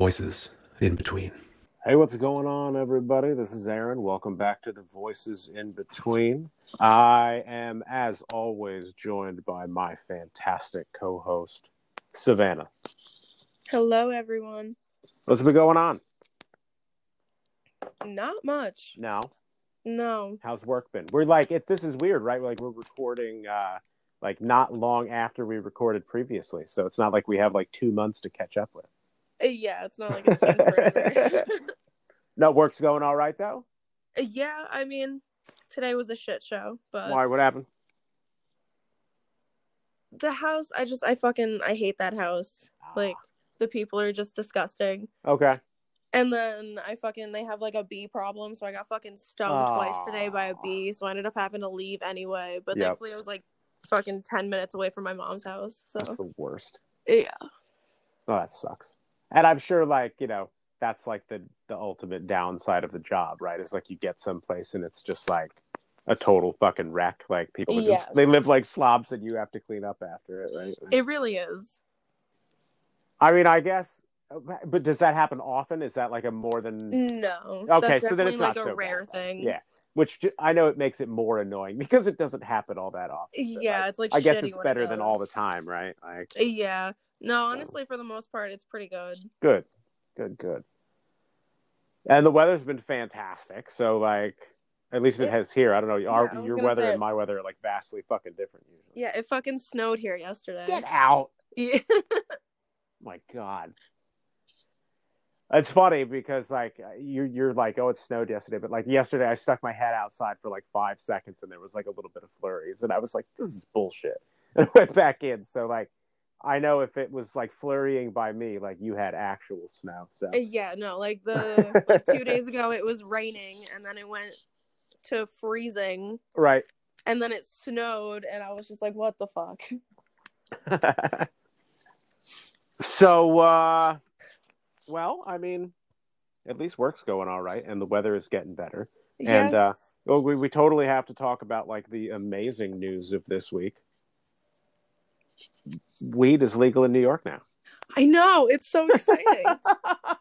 the voices in between. Hey, what's going on, everybody? This is Aaron. Welcome back to the Voices in Between. I am, as always, joined by my fantastic co host, Savannah. Hello, everyone. What's been going on? Not much. No. No. How's work been? We're like, it, this is weird, right? Like, we're recording, uh, like, not long after we recorded previously. So it's not like we have like two months to catch up with. Uh, Yeah, it's not like it's been forever. no, work's going all right, though? Yeah, I mean, today was a shit show, but Why? What happened? the house, I just, I fucking, I hate that house. Like, the people are just disgusting. Okay. And then I fucking, they have like a bee problem, so I got fucking stung twice today by a bee, so I ended up having to leave anyway. But Yep. thankfully, it was like fucking 10 minutes away from my mom's house, so That's the worst. yeah. Oh, that sucks. And I'm sure, like you know, that's like the the ultimate downside of the job, right? It's like you get someplace and it's just like a total fucking wreck. Like people, are just, Yeah. they live like slobs, and you have to clean up after it, right? It really is. I mean, I guess, but does that happen often? Is that like a more than No. Okay, so then it's definitely not like a so rare bad. thing. yeah? Which ju- I know it makes it more annoying because it doesn't happen all that often. Yeah, like, it's like I guess it's better than all the time, right? Like Yeah. No, honestly, for the most part, it's pretty good. good, good, good. And the weather's been fantastic. So like, at least it It- has here. I don't know. Our, was your weather and my weather are like vastly fucking different usually. Yeah, it fucking snowed here yesterday. Get out! Yeah. My God. It's funny because like you you're like oh it snowed yesterday but like yesterday I stuck my head outside for like five seconds and there was like a little bit of flurries and I was like this is bullshit and I went back in so like I know if it was like flurrying by me like you had actual snow so yeah, no, like the like two days ago it was raining and then it went to freezing right and then it snowed and I was just like, what the fuck? so, uh, well, I mean, at least work's going all right, and the weather is getting better. And uh, well, we we totally have to talk about like the amazing news of this week. Weed is legal in New York now. I know, it's so exciting.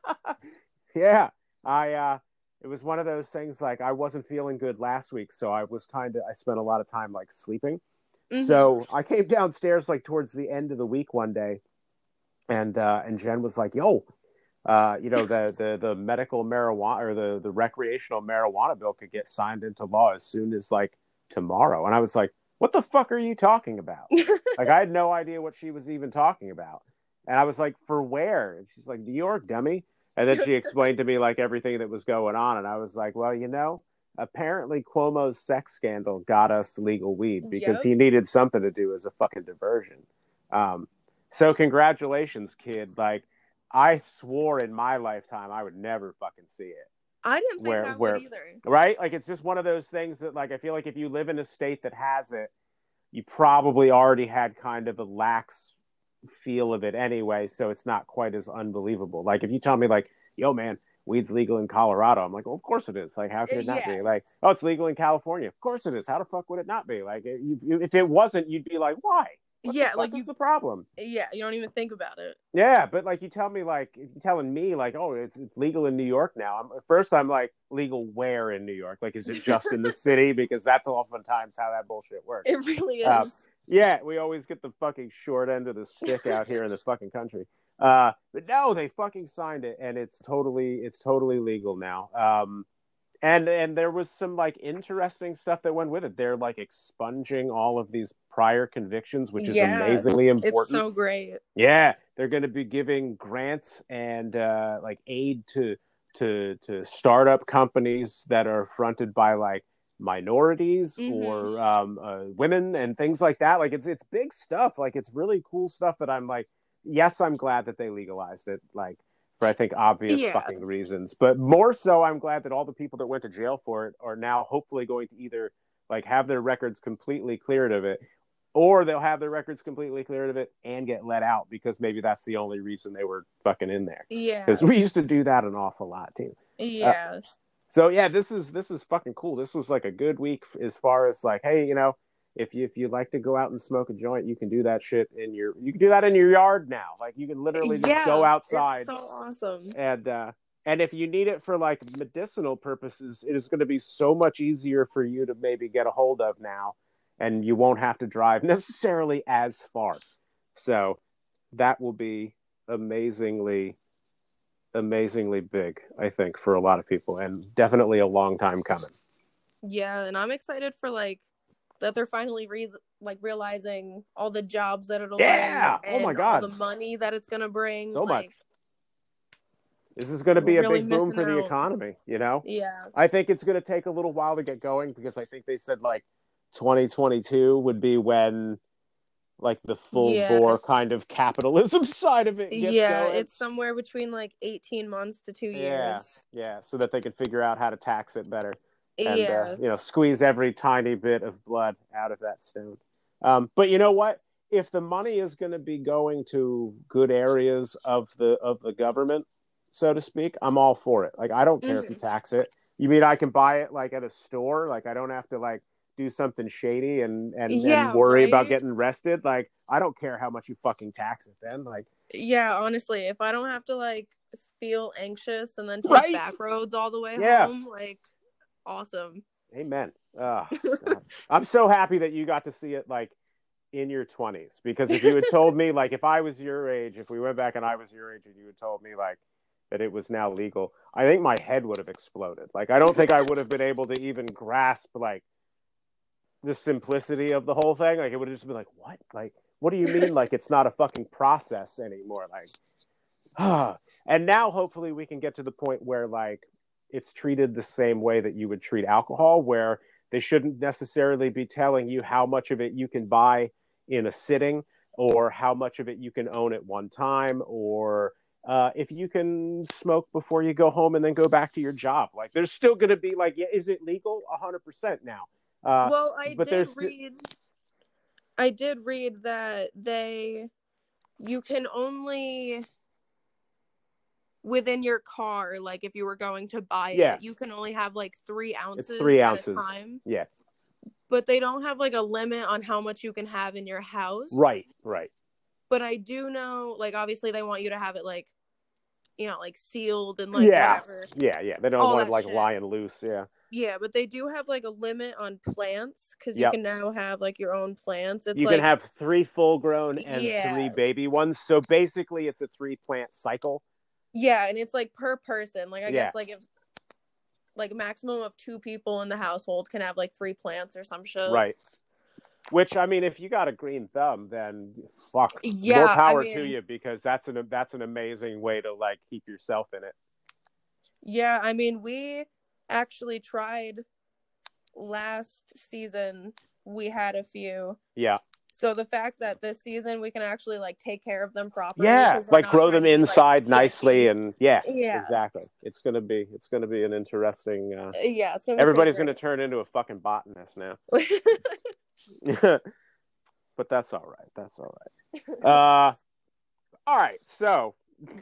yeah, I. uh It was one of those things. Like I wasn't feeling good last week, so I was kind of. I spent a lot of time like sleeping. Mhm. So I came downstairs like towards the end of the week one day, and uh, and Jen was like, "Yo, uh, you know the the the medical marijuana or the the recreational marijuana bill could get signed into law as soon as like tomorrow." And I was like, "What the fuck are you talking about?" like I had no idea what she was even talking about, and I was like, "For where?" And she's like, "New York, dummy." And then she explained to me like everything that was going on, and I was like, "Well, you know." Apparently, Cuomo's sex scandal got us legal weed because Yep. he needed something to do as a fucking diversion. Um, so congratulations, kid. Like I swore in my lifetime I would never fucking see it. I didn't think Where- I where- would either. Right? Like it's just one of those things that like I feel like if you live in a state that has it, you probably already had kind of a lax feel of it anyway, so it's not quite as unbelievable. Like if you tell me like, yo man, weed's legal in Colorado, I'm like, well, of course it is. Like how could it not Yeah. be? Like, oh, it's legal in California. Of course it is. How the fuck would it not be? Like if it wasn't, you'd be like, why? What yeah, like you the problem? yeah, you don't even think about it. Yeah, but like you tell me, like you're telling me, like, oh, it's, it's legal in New York now. I'm, at first, I'm like, legal where in New York? Like, is it just in the city? Because that's oftentimes how that bullshit works. It really is. Um, Yeah, we always get the fucking short end of the stick out here in this fucking country. Uh, but no, they fucking signed it, and it's totally, it's totally legal now. Um, and and there was some like interesting stuff that went with it. They're like expunging all of these prior convictions, which is Yeah, amazingly it's important. so great. Yeah, they're going to be giving grants and uh, like aid to to to startup companies that are fronted by like minorities Mhm. or um, uh, women and things like that. Like it's it's big stuff. Like it's really cool stuff that I'm like, yes, I'm glad that they legalized it. Like for I think obvious Yeah. fucking reasons, but more so, I'm glad that all the people that went to jail for it are now hopefully going to either like have their records completely cleared of it or they'll have their records completely cleared of it and get let out because maybe that's the only reason they were fucking in there. Yeah. Because we used to do that an awful lot too. Uh, yeah. So yeah, this is this is fucking cool. This was like a good week as far as like, hey, you know, if you if you like to go out and smoke a joint, you can do that shit in your you can do that in your yard now. Like you can literally just yeah, go outside It's so awesome. and uh and if you need it for like medicinal purposes, it is going to be so much easier for you to maybe get a hold of now, and you won't have to drive necessarily as far. So that will be amazingly, amazingly big, I think, for a lot of people, and definitely a long time coming. Yeah, and I'm excited for like that they're finally re- like realizing all the jobs that it'll Yeah! bring. Oh my God. the money that it's gonna bring. So like, much. This is going to be a really big boom for the economy, you know? Yeah, I think it's going to take a little while to get going because I think they said like 2022 would be when like the full Yeah. bore kind of capitalism side of it gets yeah, going. it's somewhere between like 18 months to two years Yeah. yeah, so that they can figure out how to tax it better and Yeah, uh, you know squeeze every tiny bit of blood out of that stone. Um, but you know what? If the money is going to be going to good areas of the of the government, so to speak, I'm all for it. Like I don't care if you Mhm. tax it. You mean I can buy it like at a store? Like I don't have to like do something shady and and, Yeah, and worry about getting arrested. Like I don't care how much you fucking tax it. Then like yeah. Honestly, if I don't have to like feel anxious and then take Right? back roads all the way Yeah. home, like awesome. Amen. Oh, I'm so happy that you got to see it like in your 20s because if you had told me like if I was your age, if we went back and I was your age and you had told me like that it was now legal, I think my head would have exploded. Like I don't think I would have been able to even grasp like the simplicity of the whole thing. Like it would have just been like, "What? Like what do you mean like it's not a fucking process anymore?" Like ah. and now hopefully we can get to the point where like it's treated the same way that you would treat alcohol, where they shouldn't necessarily be telling you how much of it you can buy in a sitting or how much of it you can own at one time or uh, if you can smoke before you go home and then go back to your job. Like there's still going to be like, yeah, is it legal? 100% now. Uh, well, I but did there's- read. I did read that they, you can only within your car, like if you were going to buy Yeah. it, you can only have like three ounces. It's three at ounces. A time, yeah, but they don't have like a limit on how much you can have in your house. right, right. But I do know, like obviously they want you to have it like, you know, like sealed and like Yeah. whatever. Yeah, yeah. They don't All want it like shit. lying loose. Yeah. Yeah, but they do have like a limit on plants because you Yep. can now have like your own plants. It's you like can have three full grown and Yeah. three baby ones. So basically, it's a three plant cycle. Yeah, and it's like per person. Like I Yeah. guess like if like maximum of two people in the household can have like three plants or some shit. Right. Which I mean, if you got a green thumb, then fuck, Yeah, more I power to you because that's an that's an amazing way to like keep yourself in it. Yeah, I mean we actually tried last season. We had a few. Yeah, So the fact that this season we can actually like take care of them properly. yeah, like grow them to be, like, inside nicely and yeah, Yeah. exactly. It's gonna be it's gonna be an interesting. Uh, yeah, it's gonna everybody's gonna turn into a fucking botanist now. but that's all right. That's all right. Uh, all right. So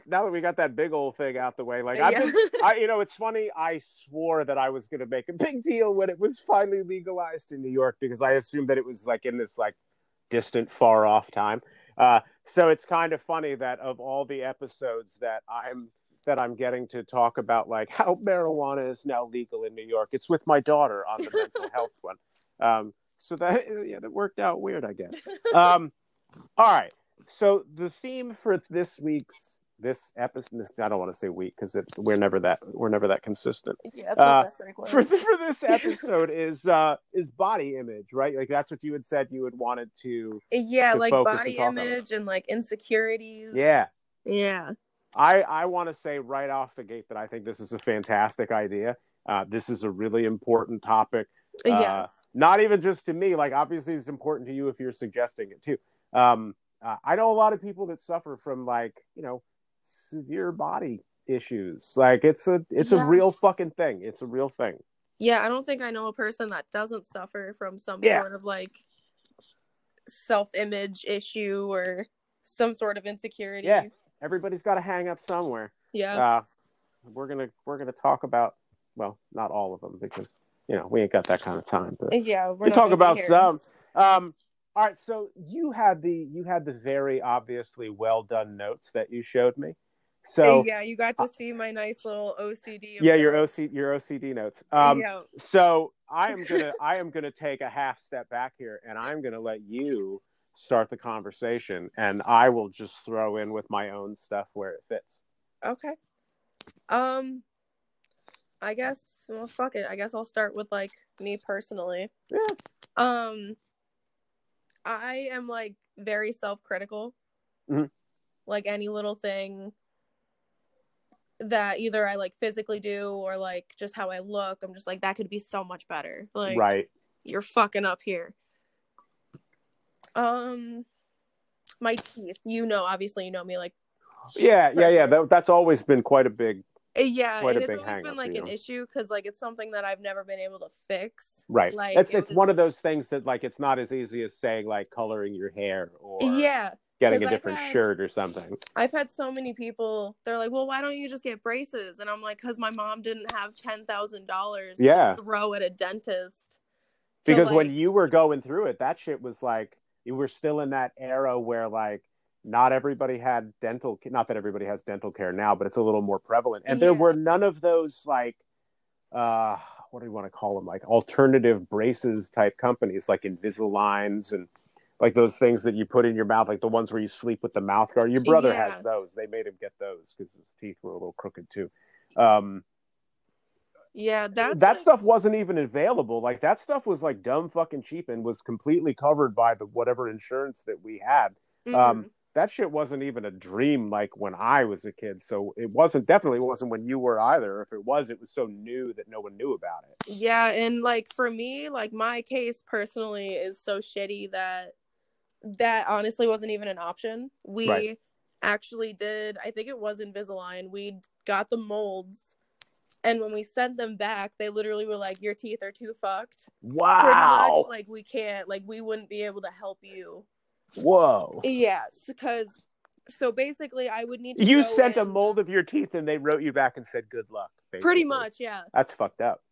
now that we got that big old thing out the way, like I've Yeah. been, I, you know, it's funny. I swore that I was going to make a big deal when it was finally legalized in New York because I assumed that it was like in this like distant, far off time. Uh, so it's kind of funny that of all the episodes that I'm that I'm getting to talk about like how marijuana is now legal in New York, it's with my daughter on the mental health one. Um, so that yeah, that worked out weird, I guess. Um, all right. So the theme for this week's this episode, this, I don't want to say week because we're never that we're never that consistent. yeah, Uh. For for this episode is uh is body image, right? Like that's what you had said you had wanted to. yeah, to like and body talk image and like insecurities. Yeah. Yeah. I, I want to say right off the gate that I think this is a fantastic idea. Uh, this is a really important topic. Uh, yes. Not even just to me, like obviously it's important to you if you're suggesting it too. Um, uh, I know a lot of people that suffer from like you know severe body issues. Like it's a it's a real fucking thing. It's a real thing. Yeah, I don't think I know a person that doesn't suffer from some Yeah. sort of like self image issue or some sort of insecurity. Yeah. Everybody's got to hang up somewhere. Yeah. Uh, we're gonna we're gonna talk about well, not all of them because you know we ain't got that kind of time, but yeah. We're we talk about some. Um, all right, so you had the you had the very obviously well done notes that you showed me. So yeah, you got to see my nice little OCD. yeah, your notes. OC your OCD notes. Um, yeah. so I am gonna I am gonna take a half step back here, and I'm gonna let you start the conversation, and I will just throw in with my own stuff where it fits. Okay. Um, I guess. Well, fuck it. I guess I'll start with like me personally. Yeah. Um, I am like very self-critical. Mhm. Like any little thing that either I like physically do or like just how I look, I'm just like that could be so much better. Like right. you're fucking up here. Um, my teeth. You know, obviously, you know me. Like, Yeah, yeah, yeah. That, that's always been quite a big Eh, yeah, Quite and it's always been like an issue because like it's something that I've never been able to fix. right. Like, it's it it's one of those things that like it's not as easy as saying like coloring your hair or Yeah, getting a different had- shirt or something. I've had so many people. They're like, "Well, why don't you just get braces?" And I'm like, "Cause my mom didn't have ten thousand dollars Yeah. to throw at a dentist." Because when you were going through it, that shit was like you were still in that era where like not everybody had dental not that everybody has dental care now, but it's a little more prevalent. And there were none of those like uh what do you want to call them? Like alternative braces type companies like Invisaligns and like those things that you put in your mouth, like the ones where you sleep with the mouth guard. Your brother Yeah. has those. They made him get those because his teeth were a little crooked too. Um, yeah, that's that like- stuff wasn't even available. Like that stuff was like dumb fucking cheap and was completely covered by the whatever insurance that we had. Mhm. Um, that shit wasn't even a dream like when I was a kid. So it wasn't definitely wasn't when you were either. If it was, it was so new that no one knew about it. Yeah, and like for me, like my case personally is so shitty that that honestly wasn't even an option. We Right. actually did, I think it was Invisalign. We got the molds, and when we sent them back, they literally were like, "Your teeth are too fucked." Wow. much, like we can't, like we wouldn't be able to help you. Whoa. Yes, because so basically, I would need to You sent a mold of your teeth and they wrote you back and said good luck. Pretty much, yeah. That's fucked up.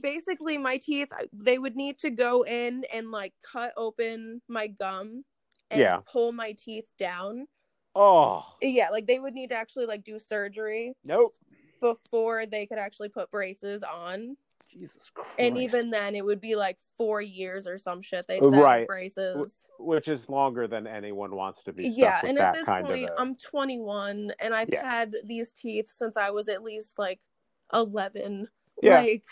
basically my teeth they would need to go in and like cut open my gum and Yeah. pull my teeth down Oh yeah like they would need to actually like do surgery nope. before they could actually put braces on Jesus Christ. and even then it would be like four years or some shit they said right. braces which is longer than anyone wants to be. Stuck yeah and that at this point i'm 21 and i've Yeah. had these teeth since i was at least like 11 Yeah. like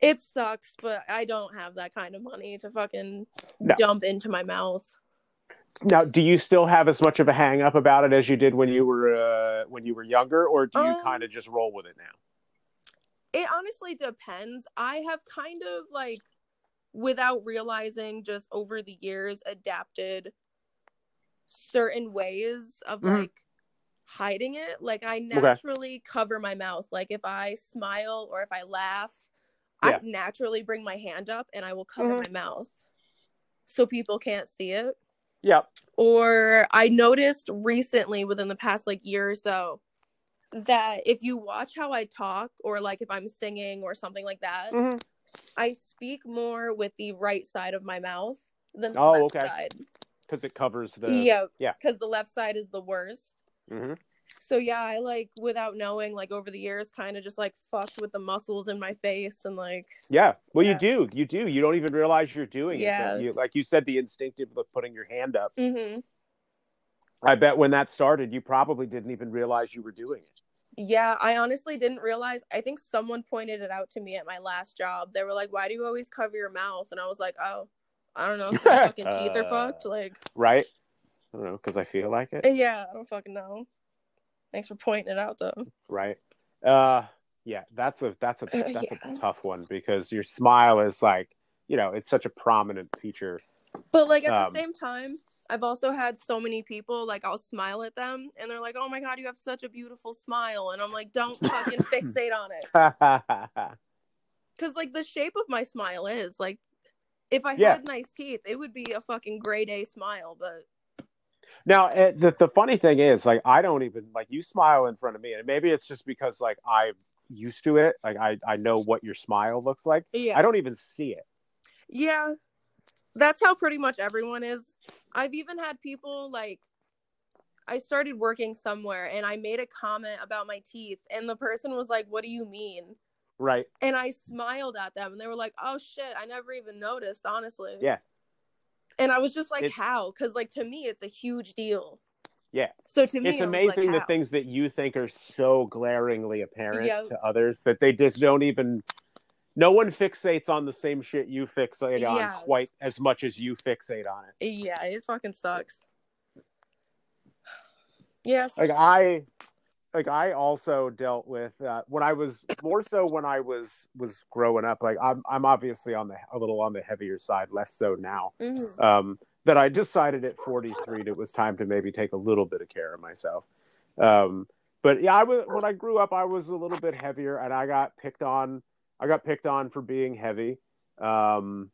it sucks but i don't have that kind of money to fucking No. dump into my mouth Now, do you still have as much of a hang up about it as you did when you were uh, when you were younger, or do you Um, kind of just roll with it now? It honestly depends i have kind of like without realizing just over the years adapted certain ways of Mhm. like hiding it like i naturally cover my mouth like if i smile or if i laugh Yeah. i naturally bring my hand up and i will cover Mhm. my mouth so people can't see it Yep. or I noticed recently within the past like year or so that if you watch how I talk or like if I'm singing or something like that, Mhm. I speak more with the right side of my mouth than the Oh, left okay. side. Because it covers the. yeah. yeah. Because the left side is the worst. hmm So yeah, I like without knowing, like over the years, kind of just like fucked with the muscles in my face and like Yeah. Well, Yeah. you do. You do. You don't even realize you're doing Yeah. it. You, like you said, the instinctive of putting your hand up. hmm I bet when that started, you probably didn't even realize you were doing it. Yeah, I honestly didn't realize. I think someone pointed it out to me at my last job. They were like, "Why do you always cover your mouth?" And I was like, "Oh, I don't know. My fucking teeth are Uh. fucked." Like, Right? I don't know because I feel like it. yeah, I don't fucking know. Thanks for pointing it out, though. right uh yeah that's a that's a Uh, that's yeah. a tough one because your smile is like you know it's such a prominent feature But like at Um, the same time, I've also had so many people like I'll smile at them and they're like, "Oh my god, you have such a beautiful smile," and I'm like, "Don't fucking fixate on it," because like the shape of my smile is like, if I Yeah. had nice teeth, it would be a fucking grade A smile, but. now eh, the, the funny thing is like i don't even like you smile in front of me and maybe it's just because like i'm used to it like i i know what your smile looks like Yeah. i don't even see it Yeah. That's how pretty much everyone is. I've even had people like I started working somewhere and I made a comment about my teeth and the person was like, "What do you mean?" Right. And I smiled at them and they were like, "Oh shit, I never even noticed, honestly." Yeah. And I was just like, It's- "How?" Cuz like to me it's a huge deal. Yeah. So to me It's amazing like, the things that you think are so glaringly apparent Yeah. to others that they just don't even. No one fixates on the same shit you fixate on Yeah. quite as much as you fixate on it. Yeah, it fucking sucks. Yes. like I like I also dealt with uh, when I was more so when I was was growing up. Like I'm I'm obviously on the a little on the heavier side, less so now. Mhm. Um, that I decided at 43 that it was time to maybe take a little bit of care of myself. Um, but yeah, I was when I grew up, I was a little bit heavier, and I got picked on. I got picked on for being heavy. Um,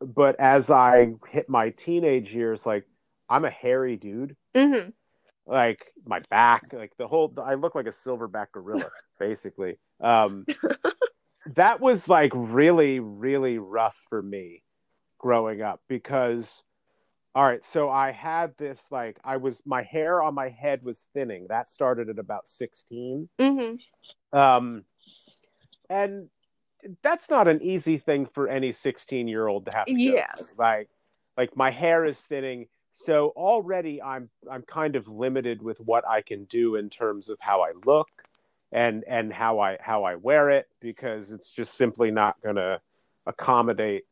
but as I hit my teenage years, like I'm a hairy dude Mhm. like my back, like the whole I look like a silverback gorilla, basically. Um that was like really, really rough for me growing up because all right, so I had this like I was my hair on my head was thinning. That started at about 16. Mhm. Um and that's not an easy thing for any 16 year old to have to Yeah. like like my hair is thinning so already i'm i'm kind of limited with what i can do in terms of how i look and and how i how i wear it because it's just simply not going to accommodate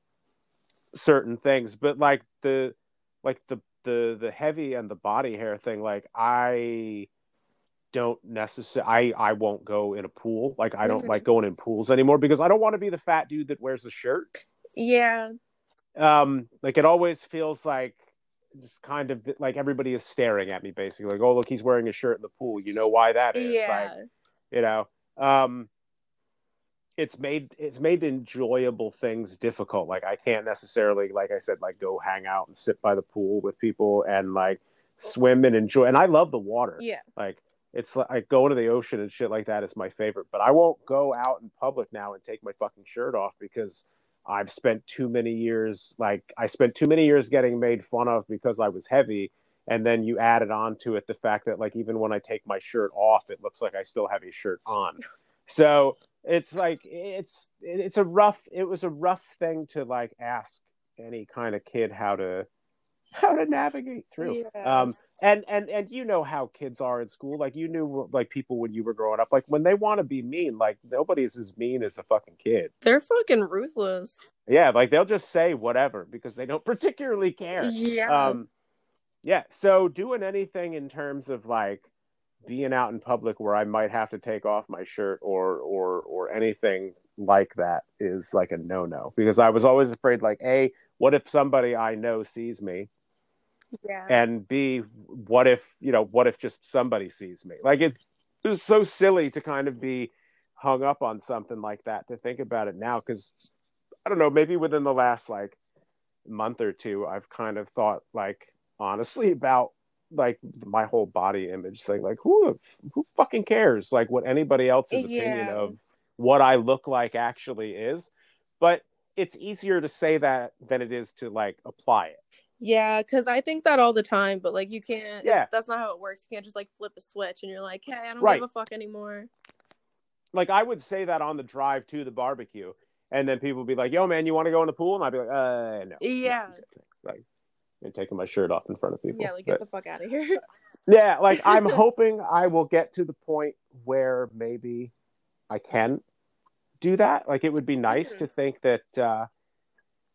certain things but like the like the the the heavy and the body hair thing like i don't necessarily I, I won't go in a pool like i don't Mhm. like going in pools anymore because i don't want to be the fat dude that wears a shirt Yeah. um like it always feels like just kind of like everybody is staring at me basically like oh look he's wearing a shirt in the pool you know why that is Yeah. like you know um it's made it's made enjoyable things difficult like i can't necessarily like i said like go hang out and sit by the pool with people and like swim and enjoy and i love the water Yeah. like it's like going to the ocean and shit like that is my favorite but i won't go out in public now and take my fucking shirt off because i've spent too many years like i spent too many years getting made fun of because i was heavy. And then you added on to it the fact that like even when i take my shirt off it looks like i still have a shirt on. So it's like it's it's a rough it was a rough thing to like ask any kind of kid how to how to navigate through Yeah. um and and and you know how kids are in school like you knew like people when you were growing up like when they want to be mean like nobody's as mean as a fucking kid They're fucking ruthless. yeah like they'll just say whatever because they don't particularly care Yeah. um yeah so doing anything in terms of like being out in public where i might have to take off my shirt or or or anything like that is like a no no because i was always afraid like a what if somebody i know sees me yeah. and b what if you know what if just somebody sees me? Like it, it was so silly to kind of be hung up on something like that to think about it now because i don't know maybe within the last like month or two i've kind of thought like honestly about like my whole body image thing like who who fucking cares? Like what anybody else's opinion of what i look like actually is. But it's easier to say that than it is to like apply it Yeah, because I think that all the time, but like you can't. Yeah. That's not how it works. You can't just like flip a switch and you're like, hey, I don't Right. give a fuck anymore. like I would say that on the drive to the barbecue, and then people would be like, "Yo, man, you want to go in the pool?" And I'd be like, "Uh, no." Yeah. No. Like, and taking my shirt off in front of people. Yeah, like But- get the fuck out of here. yeah, like I'm hoping I will get to the point where maybe I can do that. Like it would be nice Mhm. to think that, uh,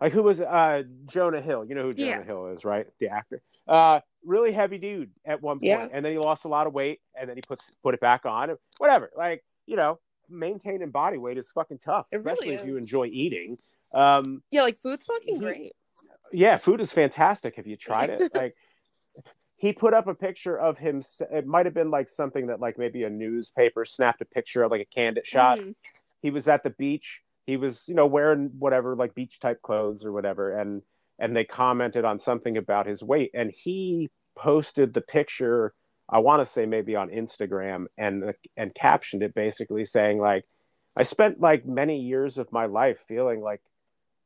like who was uh, Jonah Hill? You know who Jonah Yeah. Hill is, right? The actor. Uh, really heavy dude at one point, Yeah. and then he lost a lot of weight, and then he puts put it back on. Whatever. Like you know, maintaining body weight is fucking tough, It really especially if you enjoy eating. Um, yeah, like food's fucking He- great. yeah, food is fantastic. Have you tried it? like he put up a picture of him. It might have been like something that like maybe a newspaper snapped a picture of like a candid shot. Mhm. He was at the beach. He was, you know, wearing whatever like beach type clothes or whatever, and and they commented on something about his weight, and he posted the picture. I want to say maybe on Instagram and and captioned it basically saying like, I spent like many years of my life feeling like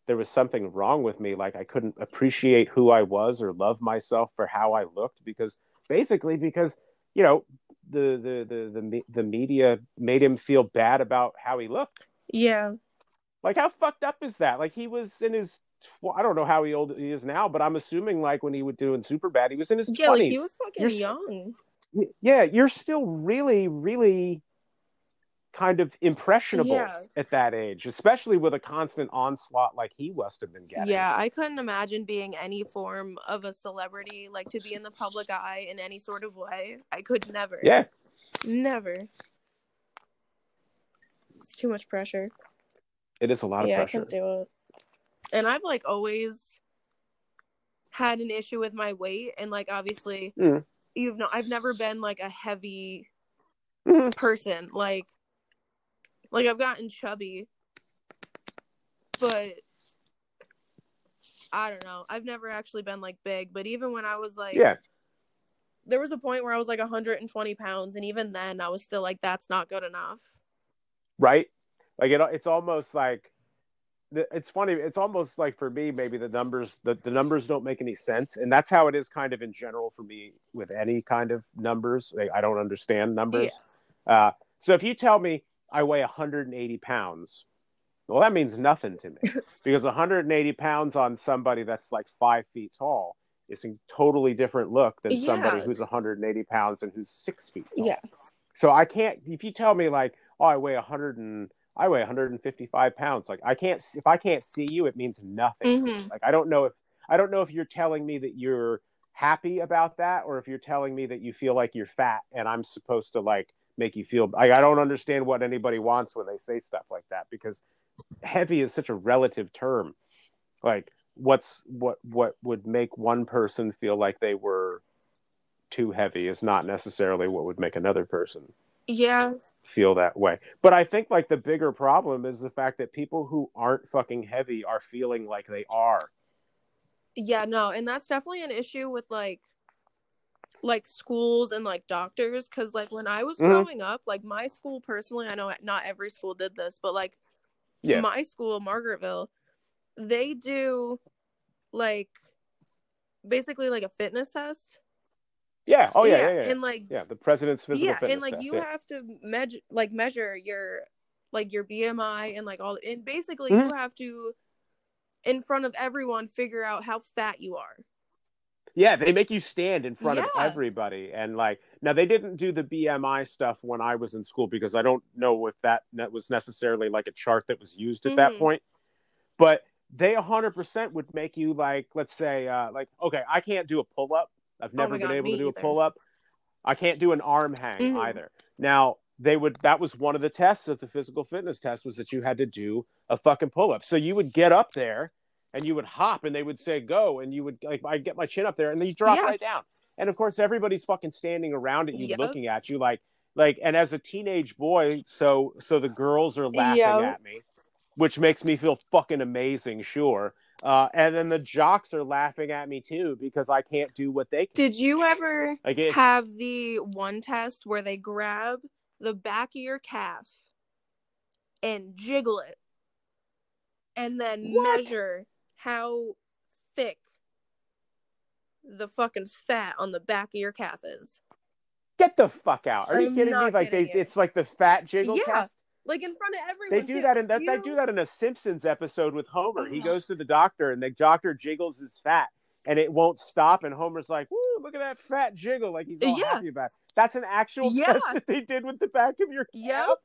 there was something wrong with me. Like I couldn't appreciate who I was or love myself for how I looked because basically because you know the the the the, the media made him feel bad about how he looked. Yeah. Like how fucked up is that? Like he was in his I don't know how he old he is now, but I'm assuming like when he was doing Superbad, he was in his Yeah, 20s. like he was fucking You're- young. yeah, you're still really, really kind of impressionable Yeah. at that age, especially with a constant onslaught like he must have been getting. Yeah, I couldn't imagine being any form of a celebrity, like to be in the public eye in any sort of way. I could never. Yeah. Never. It's too much pressure. It is a lot of yeah, I pressure. couldn't do it. And I've like always had an issue with my weight, and like obviously, Mm. you've no I've never been like a heavy Mhm. person. Like, like I've gotten chubby, but I don't know. I've never actually been like big. But even when I was like, Yeah. there was a point where I was like 120 pounds, and even then, I was still like, that's not good enough. right? Like it, it's almost like it's funny. It's almost like for me, maybe the numbers the, the numbers don't make any sense, and that's how it is kind of in general for me with any kind of numbers. Like, I don't understand numbers. Uh, so if you tell me I weigh 180 pounds, well, that means nothing to me because 180 pounds on somebody that's like five feet tall is a totally different look than somebody who's 180 pounds and who's six feet tall. Yeah. So I can't. If you tell me like, oh, I weigh 100 and I weigh 155 pounds, like I can't. If I can't see you, it means nothing. Mhm. Like I don't know if I don't know if you're telling me that you're happy about that, or if you're telling me that you feel like you're fat, and I'm supposed to like make you feel. Like I don't understand what anybody wants when they say stuff like that because heavy is such a relative term. Like what's what what would make one person feel like they were too heavy is not necessarily what would make another person Yeah. feel that way. But I think like the bigger problem is the fact that people who aren't fucking heavy are feeling like they are. Yeah, no, and that's definitely an issue with like like schools and like doctors cuz like when I was Mhm. growing up, like my school personally, I know not every school did this, but like Yeah. my school, Margaretville, they do like basically like a fitness test. Yeah. Oh yeah, yeah, yeah. And like yeah, the president's physical yeah, and like test, you yeah. have to measure like measure your like your BMI and like all and basically Mhm. you have to in front of everyone figure out how fat you are. Yeah, they make you stand in front of everybody, and like now they didn't do the BMI stuff when I was in school because I don't know if that that was necessarily like a chart that was used at that Mhm. point. But they 100% would make you like, let's say, uh, like, okay, I can't do a pull up. I've Oh never my been God, able to do either. a pull up. I can't do an arm hang Mhm. either. Now they would that was one of the tests of the physical fitness test was that you had to do a fucking pull up. So you would get up there and you would hop and they would say go and you would like I get my chin up there and then you drop Yeah. right down. And of course everybody's fucking standing around at you Yep. looking at you like like and as a teenage boy so so the girls are laughing Yeah. at me which makes me feel fucking amazing sure. Uh, and then the jocks are laughing at me too because I can't do what they can. Did you ever Like it, have the one test where they grab the back of your calf and jiggle it and then What? measure how thick the fucking fat on the back of your calf is? get the fuck out. Are you I'm kidding me? Like they, you. it's like the fat jiggle Yeah, test. Like in front of everyone. They do too. that in that, they do that in a Simpsons episode with Homer. He goes to the doctor and the doctor jiggles his fat and it won't stop. And Homer's like, "Woo, look at that fat jiggle!" Like he's all Yeah. happy about. It. That's an actual Yeah. test that they did with the back of your calf.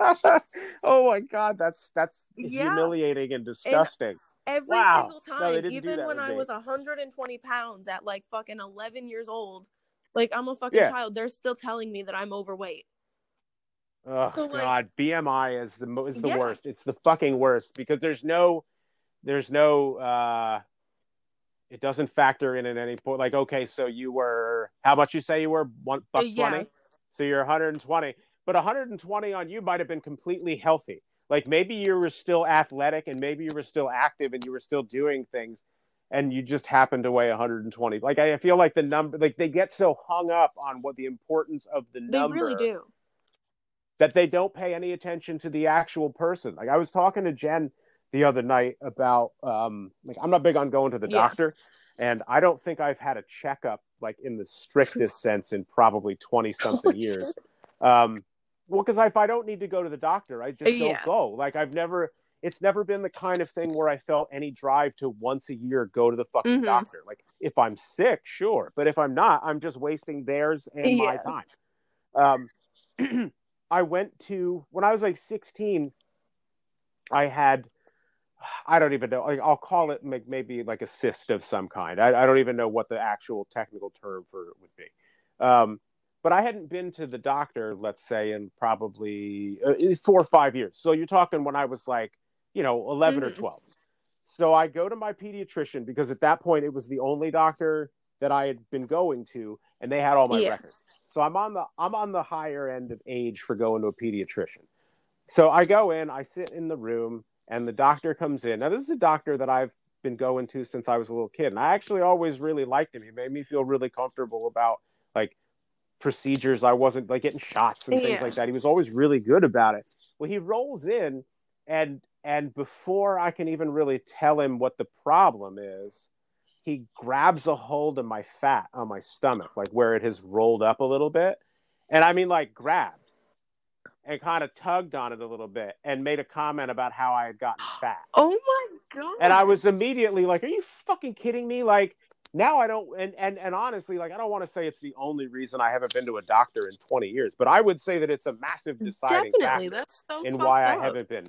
oh my god, that's that's Yeah. humiliating and disgusting. Every Wow. single time, didn't even when I was 120 pounds at like fucking 11 years old, like I'm a fucking Yeah. child, they're still telling me that I'm overweight. Oh So, like- God, BMI is the is the Yeah. worst. It's the fucking worst because there's no, there's no. uh It doesn't factor in at any point. Like, okay, so you were how much you say you were one buck Uh, yeah. twenty, so you're 120, but 120 on you might have been completely healthy. Like maybe you were still athletic and maybe you were still active and you were still doing things, and you just happened to weigh 120. Like I feel like the number, like they get so hung up on what the importance of the They number They really do. That they don't pay any attention to the actual person. Like I was talking to Jen the other night about um, like I'm not big on going to the Yeah. doctor, and I don't think I've had a checkup like in the strictest sense in probably twenty something years. Um, well, because if I don't need to go to the doctor, I just don't Yeah. go. Like I've never, it's never been the kind of thing where I felt any drive to once a year go to the fucking Mhm. doctor. Like if I'm sick, sure, but if I'm not, I'm just wasting theirs and my time. Um, I went to when I was like 16. I had, I don't even know. Like, I'll call it like, maybe like a cyst of some kind. I, I don't even know what the actual technical term for it would be. Um, but I hadn't been to the doctor, let's say, in probably uh, four or five years. So you're talking when I was like, you know, 11 or Mhm. 12. So I go to my pediatrician because at that point it was the only doctor that I had been going to, and they had all my Yeah. records. So I'm on the I'm on the higher end of age for going to a pediatrician. So I go in, I sit in the room, and the doctor comes in. Now this is a doctor that I've been going to since I was a little kid, and I actually always really liked him. He made me feel really comfortable about like procedures. I wasn't like getting shots and things Yeah. like that. He was always really good about it. Well, he rolls in, and and before I can even really tell him what the problem is, he grabs a hold of my fat on my stomach, like where it has rolled up a little bit. And I mean, like, grabbed and kind of tugged on it a little bit and made a comment about how I had gotten fat. Oh my god. And I was immediately like, Are you fucking kidding me? Like, now I don't, and, and, and honestly, like, I don't want to say it's the only reason I haven't been to a doctor in 20 years, but I would say that it's a massive deciding definitely factor that's so fucked why up. I haven't been.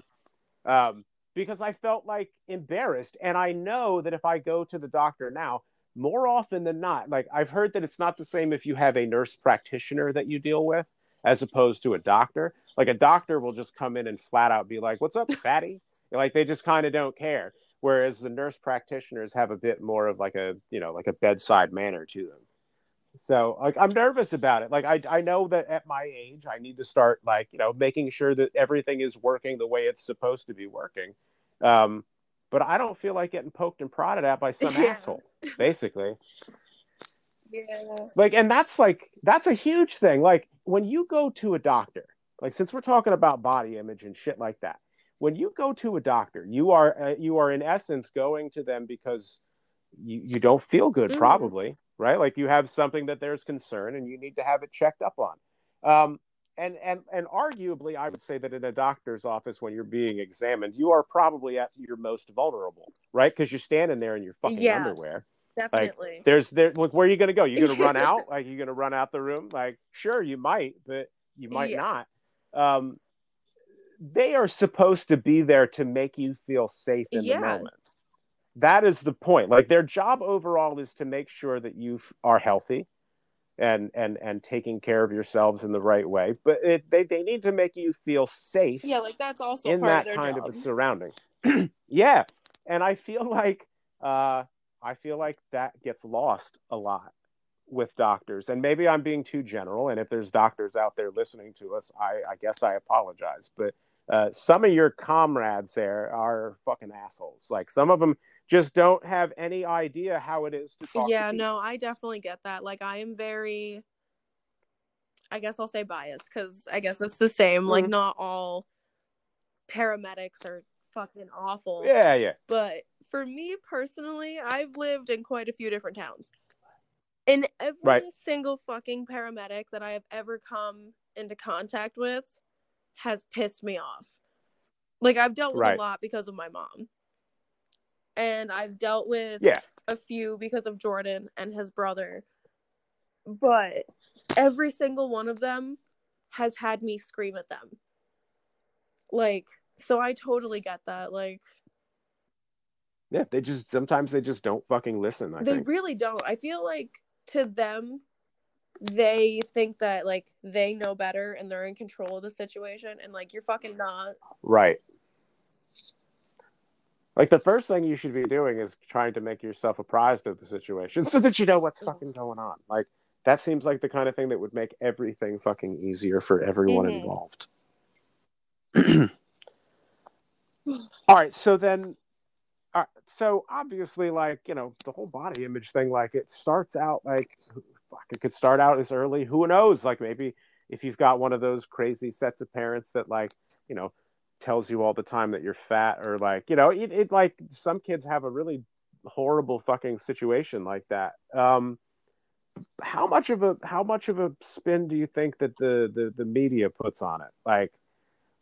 Um, because I felt like embarrassed. And I know that if I go to the doctor now, more often than not, like I've heard that it's not the same if you have a nurse practitioner that you deal with as opposed to a doctor. Like a doctor will just come in and flat out be like, What's up, fatty? like they just kind of don't care. Whereas the nurse practitioners have a bit more of like a, you know, like a bedside manner to them. So like I'm nervous about it. Like I I know that at my age I need to start like, you know, making sure that everything is working the way it's supposed to be working. Um but I don't feel like getting poked and prodded at by some Yeah. asshole, basically. Yeah. Like and that's like that's a huge thing. Like when you go to a doctor, like since we're talking about body image and shit like that, when you go to a doctor, you are uh, you are in essence going to them because you, you don't feel good Mhm. probably, right? Like you have something that there's concern and you need to have it checked up on. Um and and and arguably I would say that in a doctor's office when you're being examined, you are probably at your most vulnerable, right? Because you're standing there in your fucking Yeah. underwear Definitely. like, there's there like where are you gonna go you're gonna run out like you're gonna run out the room like sure you might but you might Yeah. not um they are supposed to be there to make you feel safe in Yeah. the moment that is the point like their job overall is to make sure that you are healthy and and and taking care of yourselves in the right way but it, they they need to make you feel safe yeah, like that's also in part that of their kind job. of a surrounding. yeah, and I feel like uh, I feel like that gets lost a lot with doctors, and maybe I'm being too general. And if there's doctors out there listening to us, I, I guess I apologize. But uh, some of your comrades there are fucking assholes. Like some of them just don't have any idea how it is to talk. yeah to no i definitely get that like i am very i guess i'll say biased because i guess it's the same like Mhm. not all paramedics are fucking awful. Yeah, yeah, but for me personally i've lived in quite a few different towns and every Right. single fucking paramedic that i have ever come into contact with has pissed me off like i've dealt with Right. a lot because of my mom and i've dealt with Yeah. a few because of jordan and his brother but every single one of them has had me scream at them like so i totally get that like yeah. They just sometimes they just don't fucking listen. I they think. really don't i feel like to them they think that like they know better and they're in control of the situation and like you're fucking not Right. Like the first thing you should be doing is trying to make yourself apprised of the situation so that you know what's fucking going on. Like that seems like the kind of thing that would make everything fucking easier for everyone Mhm. involved. All right, so then all right, so obviously like, you know, the whole body image thing like it starts out like fuck it could start out as early, who knows, like maybe if you've got one of those crazy sets of parents that like, you know, tells you all the time that you're fat or like you know it, it like some kids have a really horrible fucking situation like that. Um how much of a how much of a spin do you think that the the, the media puts on it? Like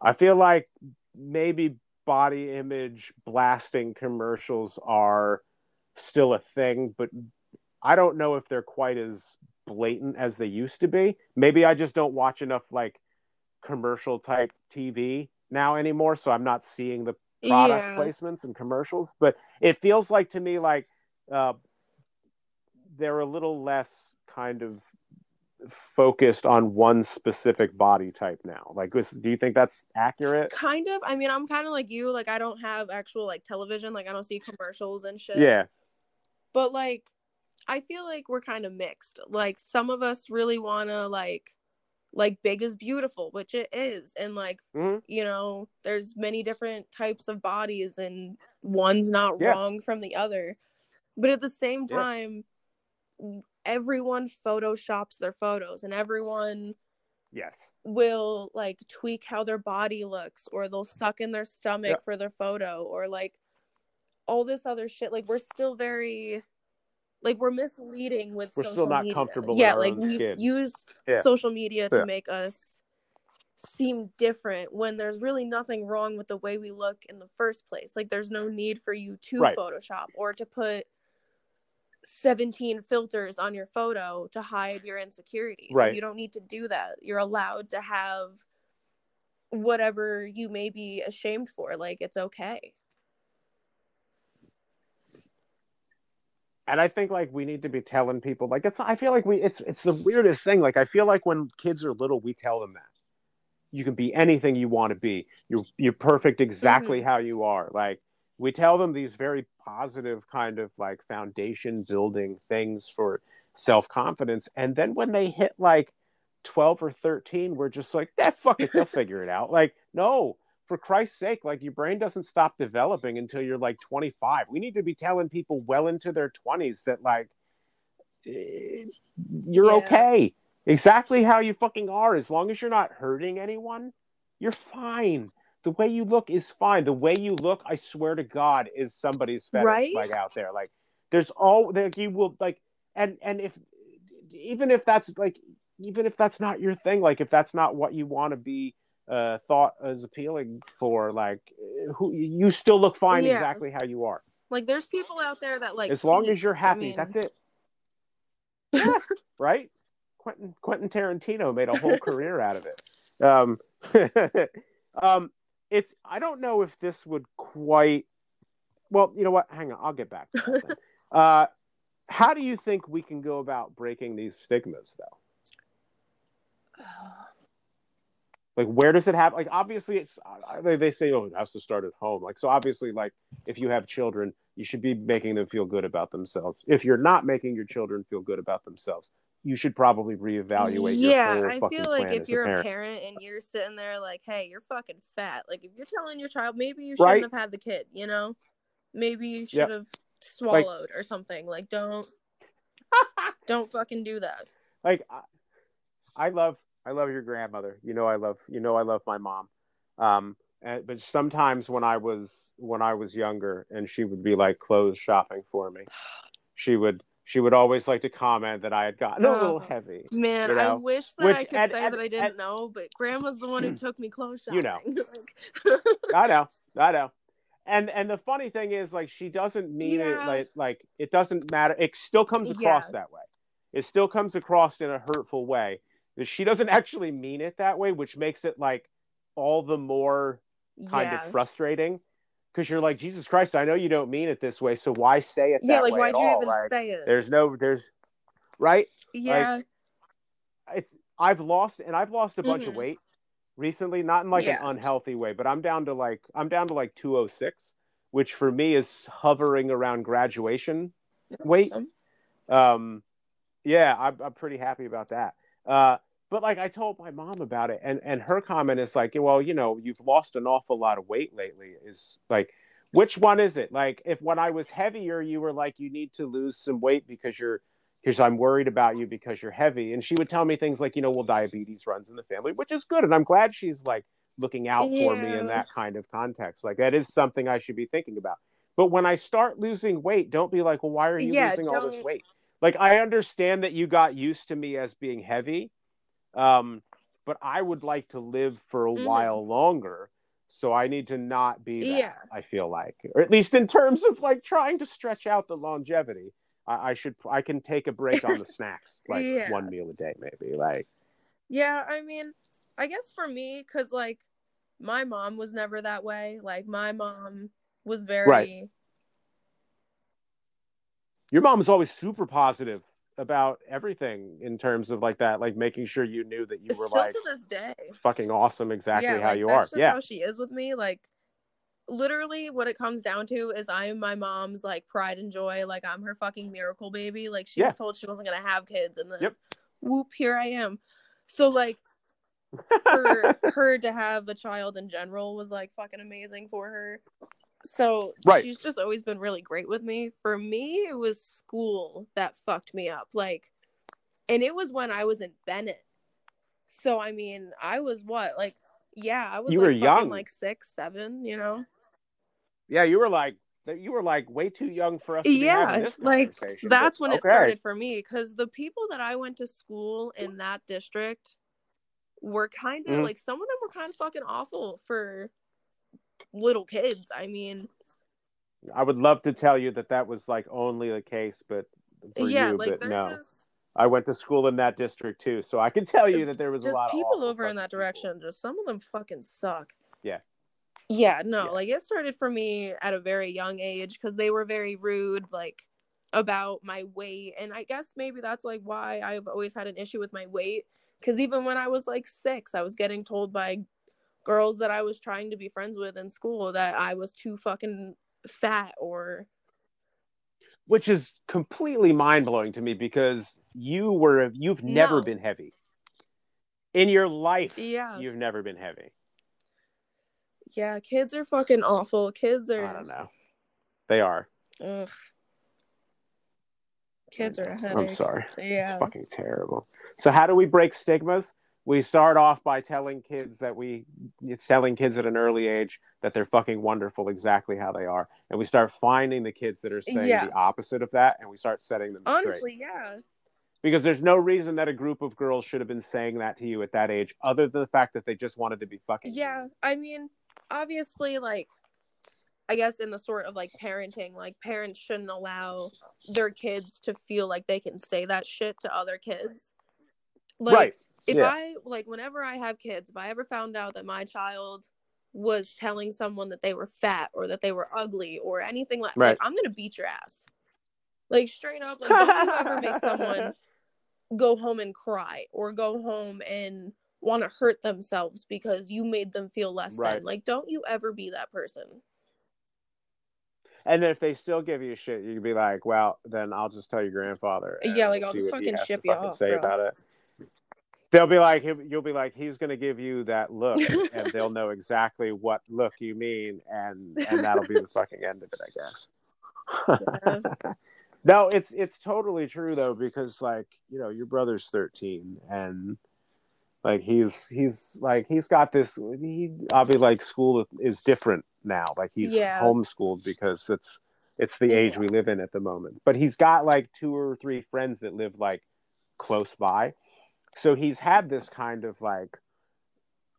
i feel like maybe body image blasting commercials are still a thing but i don't know if they're quite as blatant as they used to be. Maybe i just don't watch enough like commercial type tv now anymore so i'm not seeing the product Yeah. placements and commercials but it feels like to me like uh, they're a little less kind of focused on one specific body type now like was, do you think that's accurate Kind of. I mean, I'm kind of like you. Like, I don't have actual like television. Like, I don't see commercials and shit. yeah But like, I feel like we're kind of mixed. Like, some of us really want to like, like big is beautiful, which it is, and like, Mhm. you know, there's many different types of bodies, and one's not Yeah. wrong from the other. But at the same Yeah. time, everyone photoshops their photos, and everyone yes will like tweak how their body looks or they'll suck in their stomach Yeah. for their photo or like all this other shit like we're still very like we're misleading with We're social still not media. comfortable in yeah our like own we skin. use Yeah. social media to Yeah. make us seem different when there's really nothing wrong with the way we look in the first place like there's no need for you to Right. photoshop or to put 17 filters on your photo to hide your insecurity. Like, Right. You don't need to do that. You're allowed to have whatever you may be ashamed for. Like it's okay. And I think like we need to be telling people like it's I feel like we it's it's the weirdest thing like I feel like when kids are little we tell them that. You can be anything you want to be. You're you're perfect exactly mm-hmm. how you are. Like we tell them these very positive kind of like foundation building things for self-confidence. And then when they hit like 12 or 13 we're just like that fuck it they'll figure it out. Like no for Christ's sake, like your brain doesn't stop developing until you're like 25. We need to be telling people well into their 20s that like eh, you're Yeah. okay. Exactly how you fucking are. As long as you're not hurting anyone, you're fine. The way you look is fine. The way you look, I swear to God, is somebody's fetish Right? like out there. Like there's all like you will like and and if even if that's like even if that's not your thing, like if that's not what you want to be uh thought as appealing for like who you still look fine Yeah. exactly how you are. Like there's people out there that like as long as you're happy mean- that's it. Yeah right? Quentin quentin tarantino made a whole career out of it. Um um it's i don't know if this would quite well you know what? Hang on i'll get back to uh how do you think we can go about breaking these stigmas though like where does it happen like obviously it's they, they say oh it has to start at home like so obviously like if you have children you should be making them feel good about themselves if you're not making your children feel good about themselves you should probably reevaluate yeah, I feel like if you're a parent. parent and you're sitting there like, hey, you're fucking fat. Like if you're telling your child maybe you shouldn't Right. have had the kid, you know? Maybe you should Yep. have swallowed or something. Like don't don't fucking do that. like I, I love I love your grandmother. You know I love you know I love my mom. Um and, but sometimes when I was when I was younger and she would be like clothes shopping for me, she would she would always like to comment that I had gotten a little Oh. heavy. Man, You I wish that Which- I could and- say and- that I didn't know, but grandma's the one who took me clothes shopping. You know. Like- I know, I know. And and the funny thing is, like, she doesn't mean it like like it doesn't matter. It still comes across Yeah. that way. It still comes across in a hurtful way. She doesn't actually mean it that way, which makes it like all the more kind yeah. of frustrating. Because you're like, Jesus Christ, I know you don't mean it this way, so why say it that yeah, like why'd you all? even Like, say it? there's no, there's, right? Yeah. I, I've lost, and I've lost a bunch of Mhm. weight recently, not in like Yeah. an unhealthy way, but I'm down to like I'm down to like 206, which for me is hovering around graduation weight. Awesome. Um, yeah, I'm I'm pretty happy about that. Uh, but like I told my mom about it, and and her comment is like, well, you know, you've lost an awful lot of weight lately. Is like, which one is it? Like, if when I was heavier, you were like, you need to lose some weight because you're because I'm worried about you because you're heavy, and she would tell me things like, you know, well, diabetes runs in the family, which is good, and I'm glad she's like looking out for me in that kind of context. Like that is something I should be thinking about. But when I start losing weight, don't be like, well, why are you Yeah, losing all this weight? Like I understand that you got used to me as being heavy, um, but I would like to live for a Mhm. while longer. So I need to not be that. Yeah. I feel like, or at least in terms of like trying to stretch out the longevity. I, I should. I can take a break on the snacks, like Yeah. one meal a day, maybe. Like, Yeah, I mean, I guess for me, because like my mom was never that way. Like my mom was very Right. Your mom was always super positive about everything in terms of like that, like making sure you knew that you were still like to this day. fucking awesome, exactly yeah, how like, you that's are. just Yeah, how she is with me. Like literally what it comes down to is I'm my mom's like pride and joy. Like I'm her fucking miracle baby. Like she Yeah. was told she wasn't gonna have kids and then Yep. whoop, here I am. So like for her to have a child in general was like fucking amazing for her. So Right. she's just always been really great with me. For me, it was school that fucked me up. Like, and it was when I was in Bennett. So I mean, I was what like, yeah, I was You like were young. like six, seven, you know. yeah, you were like you were like way too young for us to be Yeah, this like that's but when it started for me because the people that I went to school in that district were kind of Mhm. like some of them were kind of fucking awful for little kids. I mean, I would love to tell you that that was like only the case, but for yeah, you, like but no. just I went to school in that district too, so I can tell you that there was a lot people of awful over in that people. direction. Just some of them fucking suck. Yeah. Yeah, no, Yeah. like it started for me at a very young age because they were very rude, like about my weight. And I guess maybe that's like why I've always had an issue with my weight. Because even when I was like six, I was getting told by girls that I was trying to be friends with in school that I was too fucking fat or which is completely mind blowing to me because you were you've never No. been heavy in your life. yeah. You've never been heavy. Yeah, kids are fucking awful. Kids are I don't know. They are. ugh. Kids are a I'm sorry. Yeah. It's fucking terrible. So how do we break stigmas? We start off by telling kids that we it's telling kids at an early age that they're fucking wonderful exactly how they are. And we start finding the kids that are saying Yeah. the opposite of that and we start setting them straight. Honestly, yeah. Because there's no reason that a group of girls should have been saying that to you at that age, other than the fact that they just wanted to be fucking. Yeah, I mean, obviously, like, I guess in the sort of like parenting, like, parents shouldn't allow their kids to feel like they can say that shit to other kids. Like, right. If yeah. I, like, whenever I have kids, if I ever found out that my child was telling someone that they were fat or that they were ugly or anything like, Right. like I'm gonna beat your ass. Like, straight up, like, don't you ever make someone go home and cry or go home and want to hurt themselves because you made them feel less Right. than. Like, don't you ever be that person. And then if they still give you shit, you can be like, "Well, then I'll just tell your grandfather." Yeah, like, I'll just fucking ship you off, Say bro. about it. They'll be like, you'll be like, he's gonna give you that look, and they'll know exactly what look you mean, and and that'll be the fucking end of it, I guess. no, it's it's totally true though, because like you know, your brother's thirteen, and like he's he's like he's got this. He I'll be like, school is different now. Like he's Yeah. homeschooled because it's it's the age we live in at the moment. But he's got like two or three friends that live like close by. So he's had this kind of like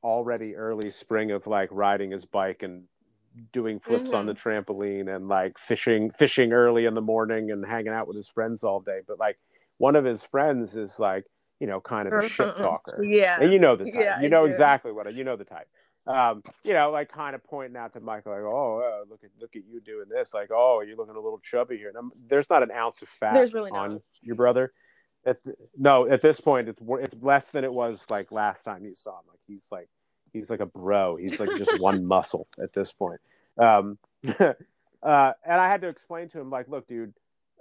already early spring of like riding his bike and doing flips on the trampoline and like fishing fishing early in the morning and hanging out with his friends all day. But like one of his friends is like, you know, kind of a shit talker. Yeah. And you know the type. Yeah, you know exactly what I, you know the type. Um, you know, like kind of pointing out to Michael, like, "Oh, uh, look at look at you doing this." Like, "Oh, you're looking a little chubby here." And I'm, there's not an ounce of fat There's really on not. your brother. At no, at this point, it's it's less than it was like last time you saw him. Like he's like he's like a bro. He's like just one muscle at this point. Um, uh, and I had to explain to him, like, "Look, dude."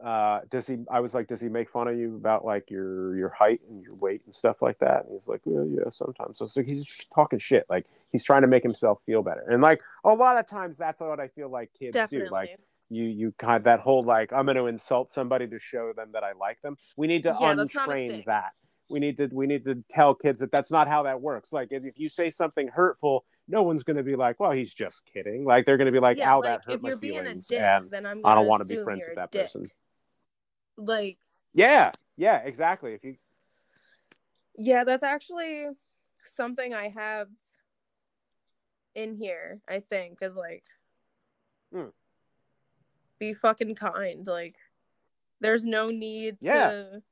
uh does he i was like does he make fun of you about like your your height and your weight and stuff like that and he's like yeah yeah sometimes so it's like he's just talking shit like he's trying to make himself feel better and like a lot of times that's what i feel like kids Definitely. do like you you kind of that whole like i'm going to insult somebody to show them that i like them we need to Yeah, that's not a untrain that we need to we need to tell kids that that's not how that works like if, if you say something hurtful no one's going to be like, well, he's just kidding. Like they're going to be like, yeah, "Ow, like, that hurt if my you're being a feelings," dick, and then I'm I don't wanna be friends with that dick. person. Like, yeah, yeah, exactly. If you yeah, that's actually something I have in here. I think is like, Hmm. Be fucking kind. Like, there's no need Yeah. to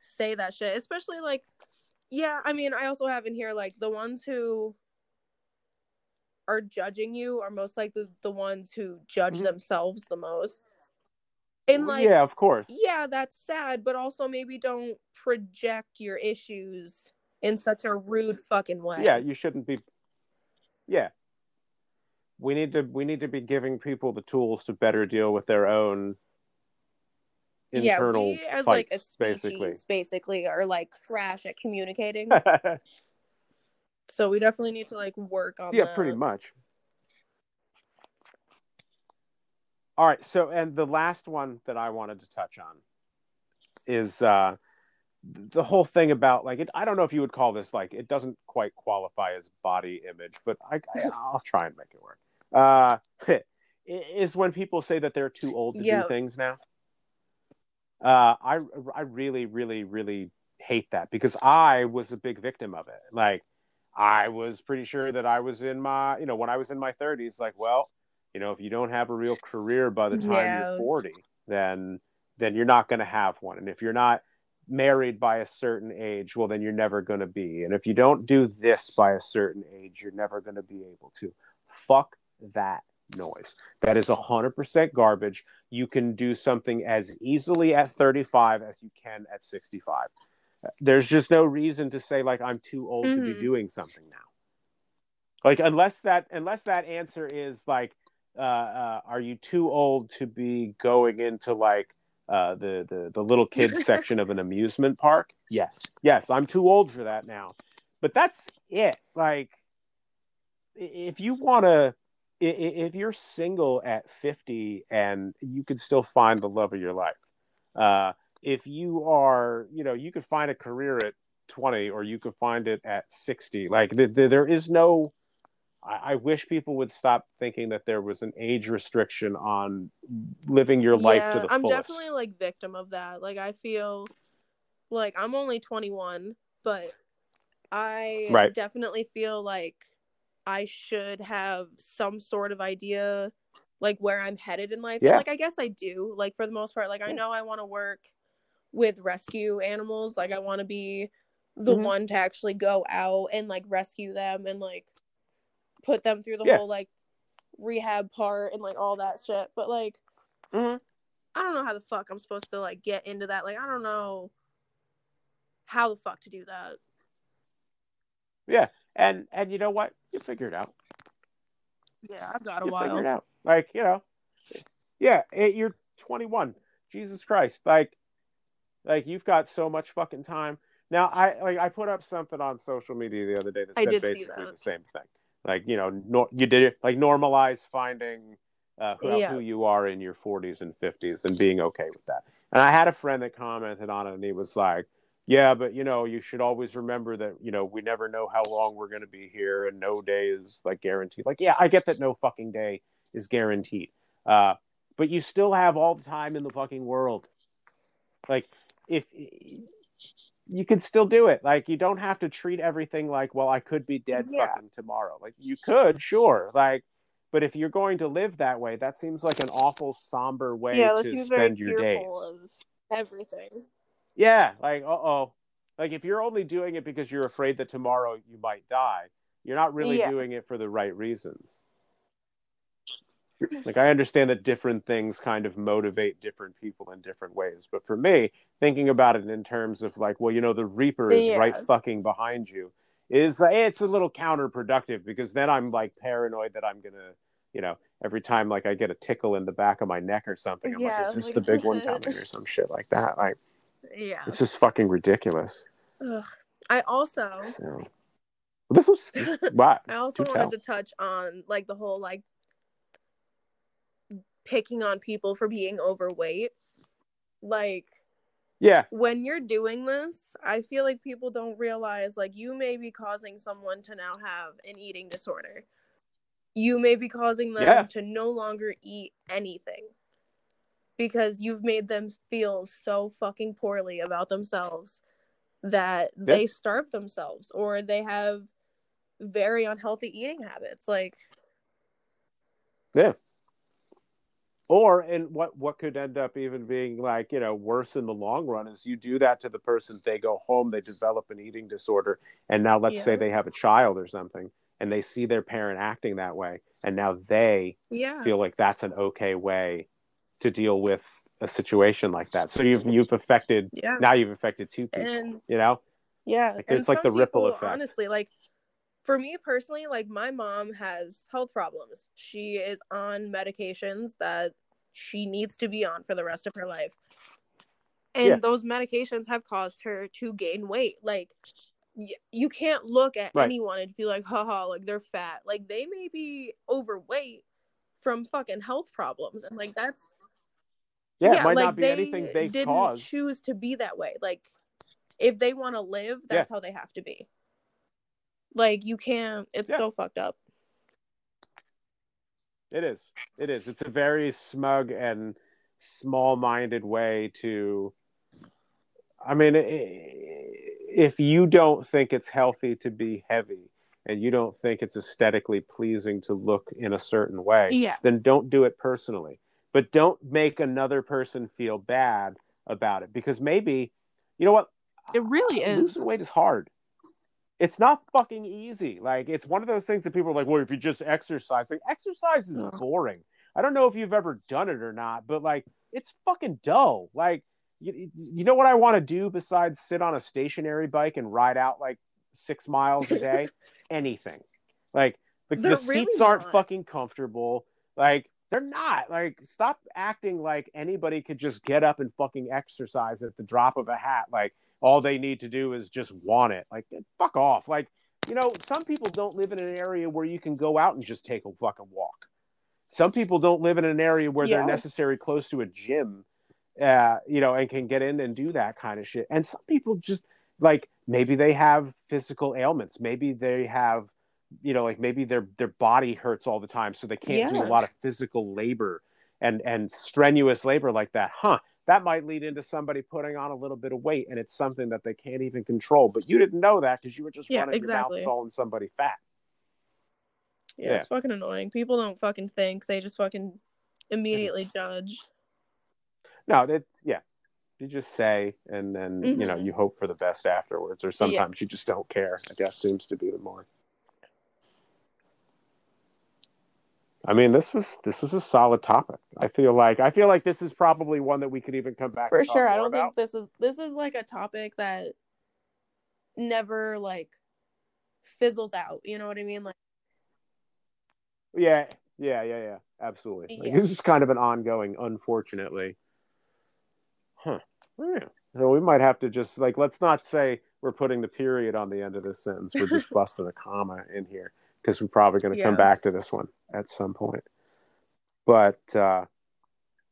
say that shit, especially like, yeah. I mean, I also have in here like the ones who are judging you are most likely the ones who judge Mhm. themselves the most. And like, yeah, of course. yeah, that's sad, but also maybe don't project your issues in such a rude fucking way. yeah you shouldn't be yeah we need to we need to be giving people the tools to better deal with their own internal yeah, we as fights like a species basically basically are like trash at communicating. so we definitely need to like work on yeah that. pretty much all right so and the last one that i wanted to touch on is uh the whole thing about like it i don't know if you would call this like it doesn't quite qualify as body image but i, I i'll try and make it work uh is when people say that they're too old to Yeah. do things now. Uh i i really really really hate that because i was a big victim of it. Like i was pretty sure that i was in my you know when i was in my 30s like well you know if you don't have a real career by the time Yeah. you're 40 then then you're not going to have one. And if you're not married by a certain age well then you're never going to be. And if you don't do this by a certain age you're never going to be able to. Fuck that noise. That is 100% garbage. You can do something as easily at 35 as you can at 65 there's just no reason to say like i'm too old to be Mhm. doing something now. Like unless that unless that answer is like uh, uh are you too old to be going into like uh the the, the little kids section of an amusement park? Yes. Yes i'm too old for that now. But that's it. Like if you want to if you're single at 50 and you could still find the love of your life uh if you are you know you could find a career at 20 or you could find it at 60 like th- th- there is no I-, I wish people would stop thinking that there was an age restriction on living your life to Yeah, the I'm fullest definitely like victim of that. Like I feel like I'm only 21, but I Right. definitely feel like I should have some sort of idea like where I'm headed in life. And, Yeah. like I guess I do. Like for the most part, like I know I want to work with rescue animals. Like I want to be the Mhm. one to actually go out and like rescue them and like put them through the Yeah. whole like rehab part and like all that shit. But like Mhm. I don't know how the fuck I'm supposed to like get into that. Like I don't know how the fuck to do that. And and you know what you figure it out Yeah, I've got a you figure it out. Like, you know, yeah, it, you're 21. Jesus Christ. Like, like you've got so much fucking time. Now, I like I put up something on social media the other day that I said basically that. the same thing. Like, you know, nor, you did it like normalize finding uh, who, Yeah. who you are in your 40s and 50s and being okay with that. And I had a friend that commented on it, and he was like, "Yeah, but you know, you should always remember that you know we never know how long we're going to be here, and no day is like guaranteed." Like, yeah, I get that no fucking day is guaranteed, uh, but you still have all the time in the fucking world. Like, if you can still do it, like you don't have to treat everything like, well, I could be dead Yeah. fucking tomorrow. Like, you could, sure, like. But if you're going to live that way, that seems like an awful somber way Yeah, to spend your days. everything. Yeah, like uh oh. Like if you're only doing it because you're afraid that tomorrow you might die, you're not really Yeah. doing it for the right reasons. Like I understand that different things kind of motivate different people in different ways, but for me, thinking about it in terms of like, well, you know, the reaper is Yeah. right fucking behind you is uh, it's a little counterproductive because then I'm like paranoid that I'm gonna, you know, every time like I get a tickle in the back of my neck or something, I'm Yeah, like, is this like, the big one coming or some shit like that? Like Yeah. it's just fucking ridiculous. Ugh. I also So, this was this, wow. I also Do wanted tell. to touch on like the whole like picking on people for being overweight. Like Yeah. when you're doing this, I feel like people don't realize like you may be causing someone to now have an eating disorder. You may be causing them Yeah. to no longer eat anything because you've made them feel so fucking poorly about themselves that they starve themselves or they have very unhealthy eating habits. Like, Yeah. Or and what what could end up even being like you know worse in the long run is you do that to the person they go home they develop an eating disorder and now let's say they have a child or something and they see their parent acting that way and now they yeah. feel like that's an okay way to deal with a situation like that so you've you've affected Yeah. now you've affected two people And you know Yeah, Like, it's like the some ripple effect. Honestly, like for me personally, like my mom has health problems. She is on medications that she needs to be on for the rest of her life. And Yeah. those medications have caused her to gain weight. Like y- you can't look at Right. anyone and be like, haha, like they're fat. Like they may be overweight from fucking health problems. And like that's yeah, it might like not be anything they didn't caused choose to be that way. Like if they want to live, that's how they have to be. Like you can't. It's Yeah. so fucked up. It is. It is. It's a very smug and small-minded way to. I mean, if you don't think it's healthy to be heavy, and you don't think it's aesthetically pleasing to look in a certain way, Yeah. then don't do it personally. But don't make another person feel bad about it because maybe, you know what? It really is. Losing weight is hard. It's not fucking easy. Like it's one of those things that people are like, well, if you just exercise, like exercise is boring. I don't know if you've ever done it or not, but like it's fucking dull. Like you, you know what I want to do besides sit on a stationary bike and ride out like six miles a day? Anything. Like the, the really seats aren't not. fucking comfortable. Like they're not. Like stop acting like anybody could just get up and fucking exercise at the drop of a hat. Like all they need to do is just want it. Like fuck off. Like you know, some people don't live in an area where you can go out and just take a fucking walk. Some people don't live in an area where they're Yeah. necessary close to a gym, uh, you know, and can get in and do that kind of shit. And some people just like maybe they have physical ailments. Maybe they have, you know, like maybe their their body hurts all the time, so they can't do a lot of physical labor and and strenuous labor like that. Huh? That might lead into somebody putting on a little bit of weight, and it's something that they can't even control. But you didn't know that because you were just Yeah, running exactly. your mouth calling somebody fat. Yeah, Yeah. it's fucking annoying. People don't fucking think; they just fucking immediately judge. No, it's yeah. You just say, and then you know Mhm. you hope for the best afterwards, or sometimes you just don't care. I guess seems to be the more. I mean, this was this was a solid topic. I feel like I feel like this is probably one that we could even come back For sure, I don't about. think this is this is like a topic that never like fizzles out. You know what I mean? Like, Yeah, yeah, yeah, yeah. Absolutely. Like, this is kind of an ongoing, unfortunately. Huh. Yeah. So we might have to just like let's not say we're putting the period on the end of this sentence. We're just busting a comma in here because we're probably going to come back to this one at some point. But uh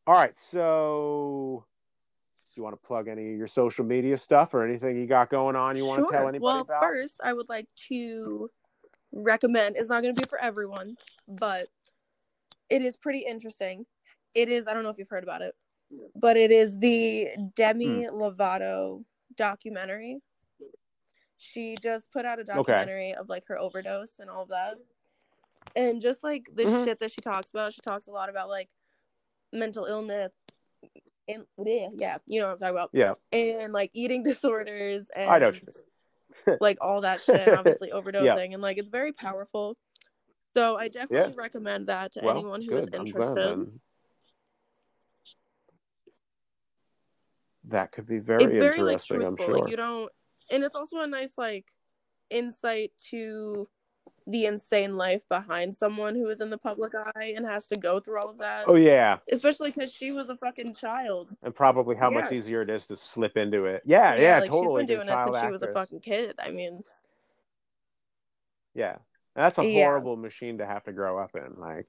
all right, so you want to plug any of your social media stuff or anything you got going on you want to tell anybody well, about? first, I would like to recommend. It's not going to be for everyone, but it is pretty interesting. It is. I don't know if you've heard about it, but it is the Demi Hmm. Lovato documentary. She just put out a documentary of like her overdose and all of that, and just like the Mhm. shit that she talks about. She talks a lot about like mental illness. And yeah, yeah, you know what I'm talking about Yeah, and like eating disorders and I know. like all that shit obviously overdosing and like it's very powerful so i definitely recommend that to Well, anyone who is. Glad interested. That could be very it's very like interesting, I'm truthful sure. like you don't and it's also a nice like insight to the insane life behind someone who is in the public eye and has to go through all of that Oh yeah, especially because she was a fucking child and probably how much easier it is to slip into it. Yeah, yeah, like totally. she's been doing it since child she was a fucking kid i mean Yeah, that's a Yeah. horrible machine to have to grow up in. Like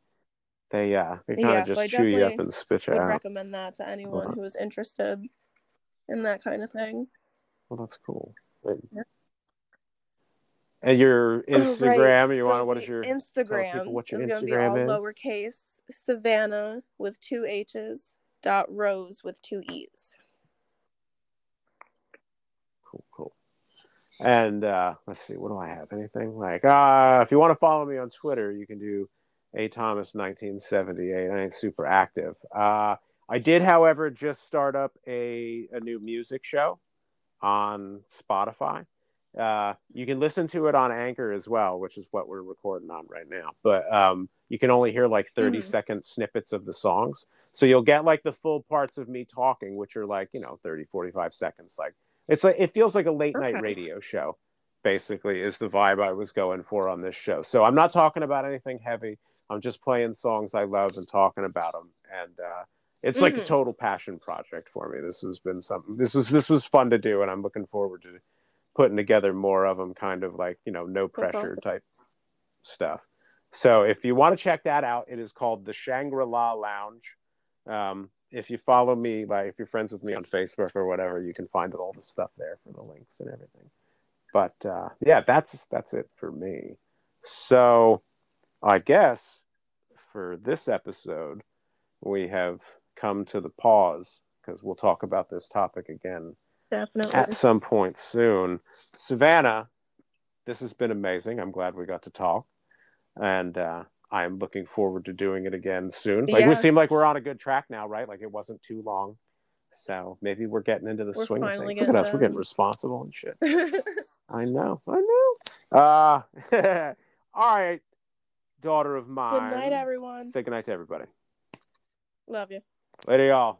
they, uh, they kind of Yeah, so just I chew you up and spit you would out. recommend that to anyone Uh-huh. who is interested in that kind of thing. Well, that's cool. And your Instagram, Right, you so want what is your Instagram? what your is going to be all is? lowercase Savannah with two H's dot Rose with two E's. cool, cool. And uh, let's see, what do I have? Anything like uh, if you want to follow me on Twitter, you can do a Thomas 1978. I ain't super active. Uh, I did, however, just start up a a new music show on Spotify. Uh, you can listen to it on Anchor as well, which is what we're recording on right now. But um, you can only hear like 30 Mhm. second snippets of the songs. So you'll get like the full parts of me talking, which are like, you know, 30, 45 seconds. Like it's like, it feels like a late night radio show, basically, is the vibe I was going for on this show. So I'm not talking about anything heavy. I'm just playing songs I love and talking about them. And, uh, it's like a Mhm. total passion project for me. This has been something. This was this was fun to do, and I'm looking forward to putting together more of them. Kind of like you know, no pressure awesome. type stuff. So if you want to check that out, it is called the Shangri La Lounge. Um, if you follow me, like if you're friends with me on Facebook or whatever, you can find all the stuff there for the links and everything. But uh, yeah, that's that's it for me. So I guess for this episode, we have come to the pause because we'll talk about this topic again Definitely. at some point soon. Savannah, this has been amazing. I'm glad we got to talk, and uh, I'm looking forward to doing it again soon. Like we seem like we're on a good track now, right? Like it wasn't too long, so maybe we're getting into the We're swing of things. Look at us, we're getting responsible and shit. I know, I know. Uh, all right, daughter of mine. Good night, everyone. Say good night to everybody. Love you. Later, y'all.